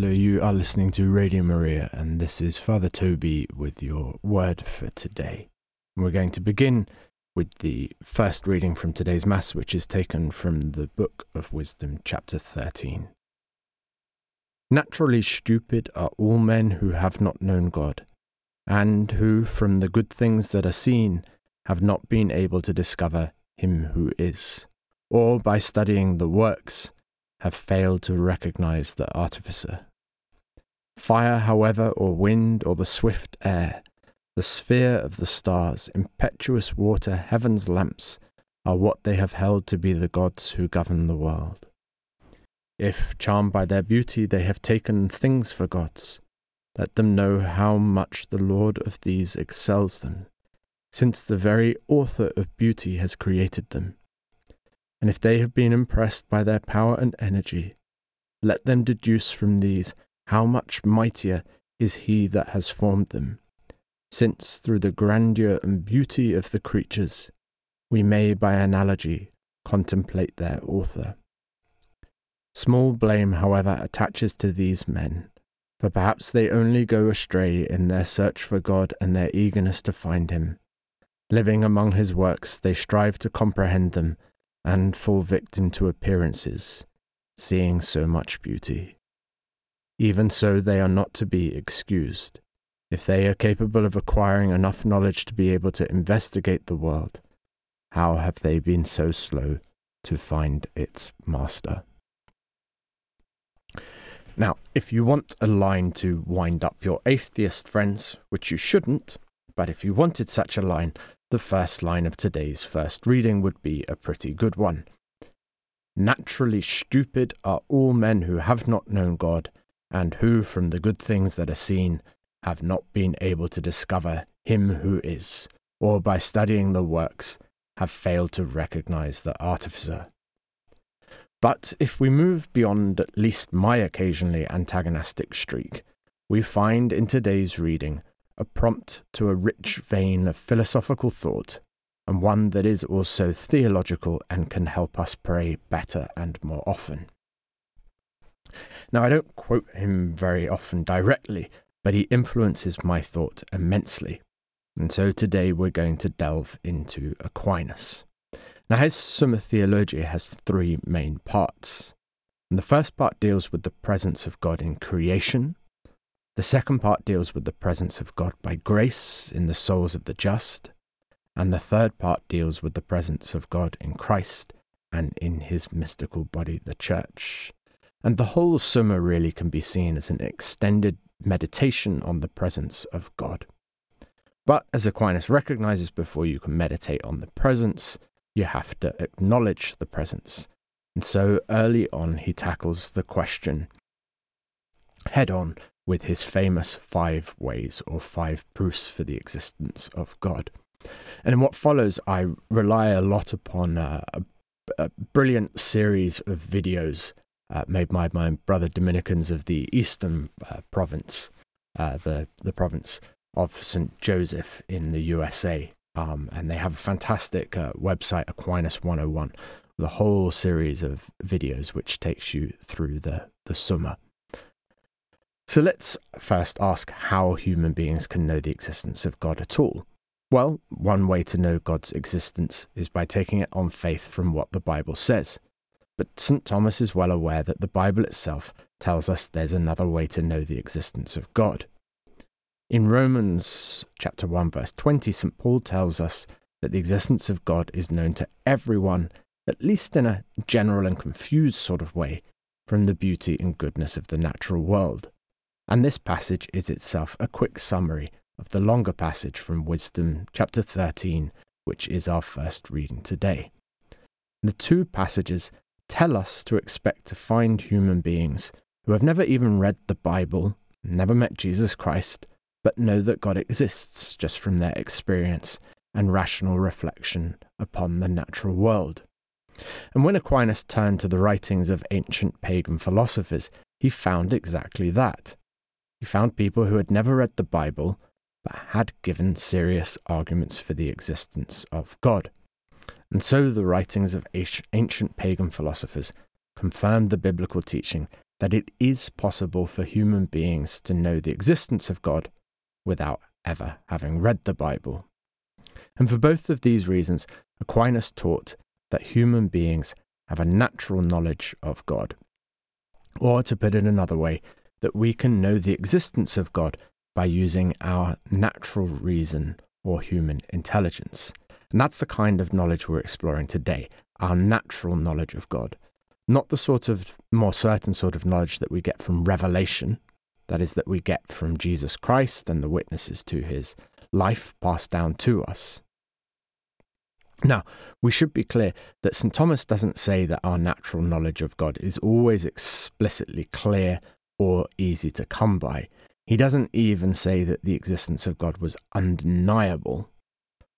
Hello, you are listening to Radio Maria, and this is Father Toby with your word for today. We're going to begin with the first reading from today's Mass, which is taken from the Book of Wisdom, chapter 13. Naturally stupid are all men who have not known God, and who, from the good things that are seen, have not been able to discover Him who is, or by studying the works, have failed to recognize the artificer. Fire, however, or wind, or the swift air, the sphere of the stars, impetuous water, heaven's lamps, are what they have held to be the gods who govern the world. If, charmed by their beauty, they have taken things for gods, let them know how much the Lord of these excels them, since the very author of beauty has created them and if they have been impressed by their power and energy, let them deduce from these how much mightier is he that has formed them, since through the grandeur and beauty of the creatures we may by analogy contemplate their author. Small blame, however, attaches to these men, for perhaps they only go astray in their search for God and their eagerness to find Him. Living among His works, they strive to comprehend them and fall victim to appearances, seeing so much beauty. Even so, they are not to be excused. If they are capable of acquiring enough knowledge to be able to investigate the world, how have they been so slow to find its master? Now, if you want a line to wind up your atheist friends, which you shouldn't, but if you wanted such a line, the first line of today's first reading would be a pretty good one. Naturally stupid are all men who have not known God, and who, from the good things that are seen, have not been able to discover Him who is, or by studying the works, have failed to recognize the artificer. But if we move beyond at least my occasionally antagonistic streak, we find in today's reading a prompt to a rich vein of philosophical thought, and one that is also theological and can help us pray better and more often. Now, I don't quote him very often directly, but he influences my thought immensely. And so today we're going to delve into Aquinas. Now, his Summa Theologiae has three main parts. And the first part deals with the presence of God in creation, the second part deals with the presence of God by grace in the souls of the just, and the third part deals with the presence of God in Christ and in his mystical body, the church. And the whole Summa really can be seen as an extended meditation on the presence of God. But as Aquinas recognizes, before you can meditate on the presence, you have to acknowledge the presence. And so early on, he tackles the question head on with his famous five ways or five proofs for the existence of God. And in what follows, I rely a lot upon uh, a, a, brilliant series of videos uh, made by my brother Dominicans of the Eastern uh, Province, uh, the, the province of St. Joseph in the USA. Um, and they have a fantastic uh, website, Aquinas 101, the whole series of videos which takes you through the, the Summa. So let's first ask how human beings can know the existence of God at all. Well, one way to know God's existence is by taking it on faith from what the Bible says. But St. Thomas is well aware that the Bible itself tells us there's another way to know the existence of God. In Romans chapter 1 verse 20, St. Paul tells us that the existence of God is known to everyone, at least in a general and confused sort of way, from the beauty and goodness of the natural world and this passage is itself a quick summary of the longer passage from Wisdom chapter 13, which is our first reading today. The two passages tell us to expect to find human beings who have never even read the Bible, never met Jesus Christ, but know that God exists just from their experience and rational reflection upon the natural world. And when Aquinas turned to the writings of ancient pagan philosophers, he found exactly that. He found people who had never read the Bible but had given serious arguments for the existence of God. And so the writings of ancient pagan philosophers confirmed the biblical teaching that it is possible for human beings to know the existence of God without ever having read the Bible. And for both of these reasons, Aquinas taught that human beings have a natural knowledge of God. Or, to put it another way, that we can know the existence of God by using our natural reason or human intelligence. And that's the kind of knowledge we're exploring today our natural knowledge of God. Not the sort of more certain sort of knowledge that we get from revelation, that is, that we get from Jesus Christ and the witnesses to his life passed down to us. Now, we should be clear that St. Thomas doesn't say that our natural knowledge of God is always explicitly clear or easy to come by. He doesn't even say that the existence of God was undeniable.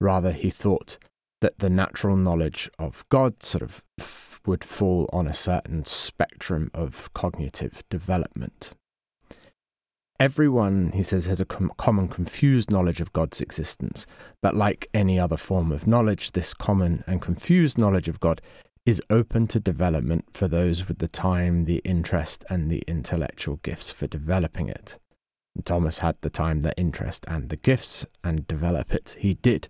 Rather, he thought that the natural knowledge of God sort of would fall on a certain spectrum of cognitive development. Everyone, he says, has a com- common confused knowledge of God's existence, but like any other form of knowledge, this common and confused knowledge of God is open to development for those with the time, the interest, and the intellectual gifts for developing it. And Thomas had the time, the interest, and the gifts, and develop it he did.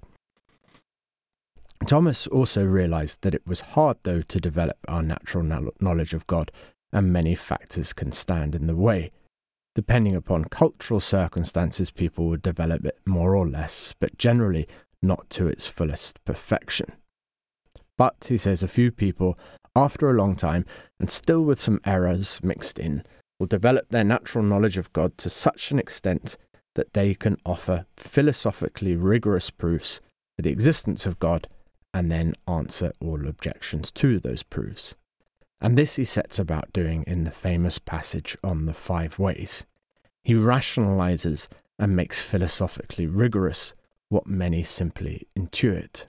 Thomas also realized that it was hard, though, to develop our natural knowledge of God, and many factors can stand in the way. Depending upon cultural circumstances, people would develop it more or less, but generally not to its fullest perfection. But, he says, a few people, after a long time, and still with some errors mixed in, will develop their natural knowledge of God to such an extent that they can offer philosophically rigorous proofs for the existence of God and then answer all objections to those proofs. And this he sets about doing in the famous passage on the five ways. He rationalizes and makes philosophically rigorous what many simply intuit.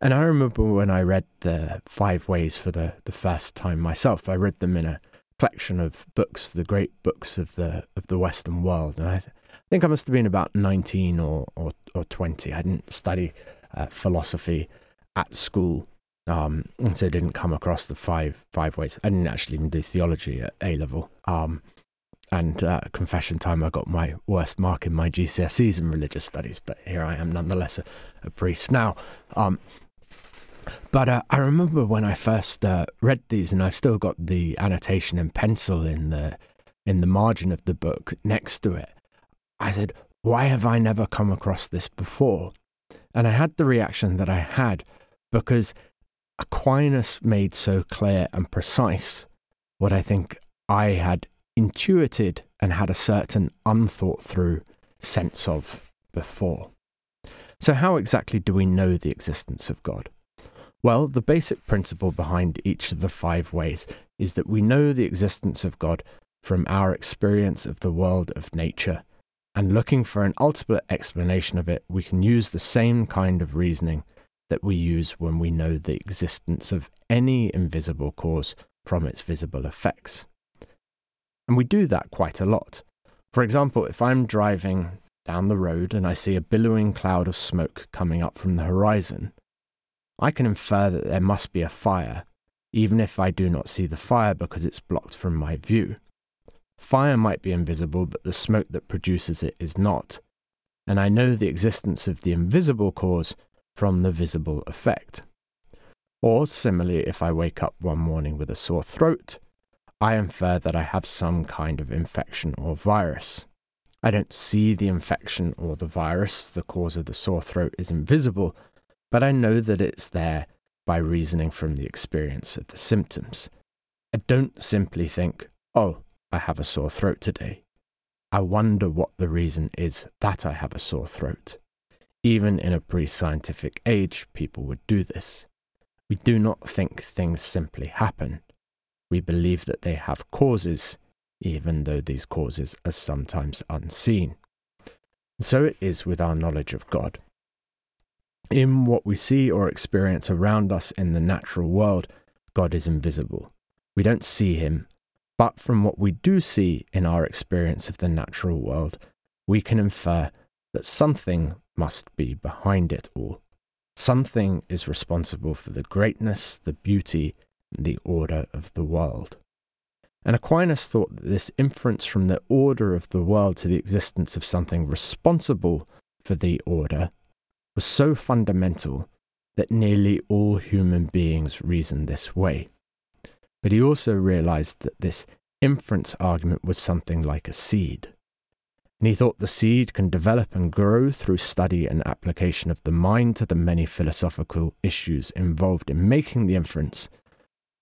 And I remember when I read the five ways for the, the first time myself, I read them in a collection of books, the great books of the of the Western world. And I think I must have been about 19 or, or, or 20. I didn't study uh, philosophy at school um, and so didn't come across the five five ways. I didn't actually even do theology at A level. Um, and uh, confession time, I got my worst mark in my GCSEs in religious studies, but here I am nonetheless a, a priest now. Um, but uh, I remember when I first uh, read these, and I've still got the annotation in pencil in the in the margin of the book next to it. I said, "Why have I never come across this before?" And I had the reaction that I had because Aquinas made so clear and precise what I think I had intuited and had a certain unthought through sense of before. So, how exactly do we know the existence of God? Well, the basic principle behind each of the five ways is that we know the existence of God from our experience of the world of nature, and looking for an ultimate explanation of it, we can use the same kind of reasoning that we use when we know the existence of any invisible cause from its visible effects. And we do that quite a lot. For example, if I'm driving down the road and I see a billowing cloud of smoke coming up from the horizon, I can infer that there must be a fire, even if I do not see the fire because it's blocked from my view. Fire might be invisible, but the smoke that produces it is not. And I know the existence of the invisible cause from the visible effect. Or, similarly, if I wake up one morning with a sore throat, I infer that I have some kind of infection or virus. I don't see the infection or the virus, the cause of the sore throat is invisible, but I know that it's there by reasoning from the experience of the symptoms. I don't simply think, oh, I have a sore throat today. I wonder what the reason is that I have a sore throat. Even in a pre scientific age, people would do this. We do not think things simply happen. We believe that they have causes, even though these causes are sometimes unseen. So it is with our knowledge of God. In what we see or experience around us in the natural world, God is invisible. We don't see him, but from what we do see in our experience of the natural world, we can infer that something must be behind it all. Something is responsible for the greatness, the beauty, and the order of the world. And Aquinas thought that this inference from the order of the world to the existence of something responsible for the order was so fundamental that nearly all human beings reason this way. But he also realized that this inference argument was something like a seed. And he thought the seed can develop and grow through study and application of the mind to the many philosophical issues involved in making the inference.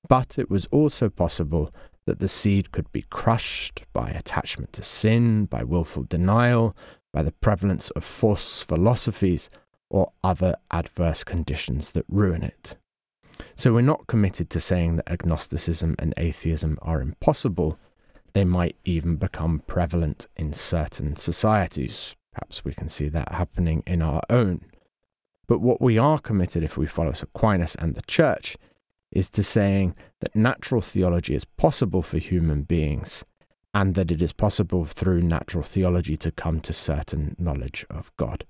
But it was also possible that the seed could be crushed by attachment to sin, by willful denial, by the prevalence of false philosophies, or other adverse conditions that ruin it. So we're not committed to saying that agnosticism and atheism are impossible. They might even become prevalent in certain societies. Perhaps we can see that happening in our own. But what we are committed, if we follow Aquinas and the Church, is to saying that natural theology is possible for human beings and that it is possible through natural theology to come to certain knowledge of God.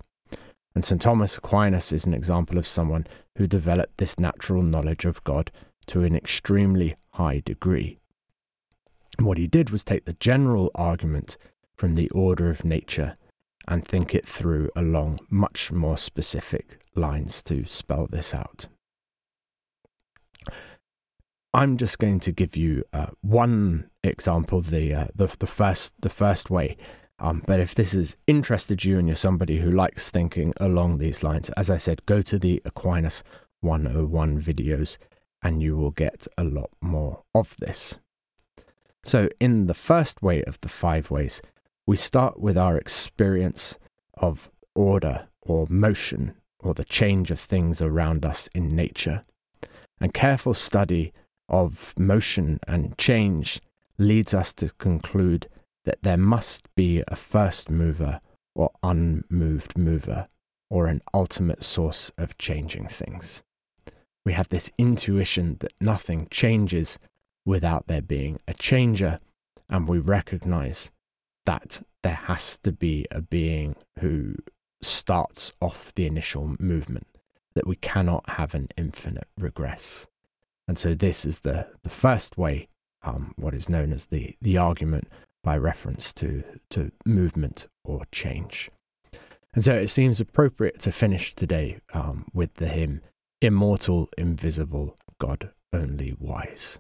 And St. Thomas Aquinas is an example of someone who developed this natural knowledge of God to an extremely high degree. And what he did was take the general argument from the order of nature and think it through along much more specific lines to spell this out. I'm just going to give you uh, one example, the, uh, the the first the first way um, but if this has interested you and you're somebody who likes thinking along these lines, as I said, go to the Aquinas 101 videos and you will get a lot more of this. So, in the first way of the five ways, we start with our experience of order or motion or the change of things around us in nature. And careful study of motion and change leads us to conclude that there must be a first mover or unmoved mover or an ultimate source of changing things. We have this intuition that nothing changes without there being a changer, and we recognize that there has to be a being who starts off the initial movement, that we cannot have an infinite regress. And so, this is the, the first way, um, what is known as the, the argument by reference to, to movement or change. And so it seems appropriate to finish today um, with the hymn Immortal, Invisible, God Only Wise.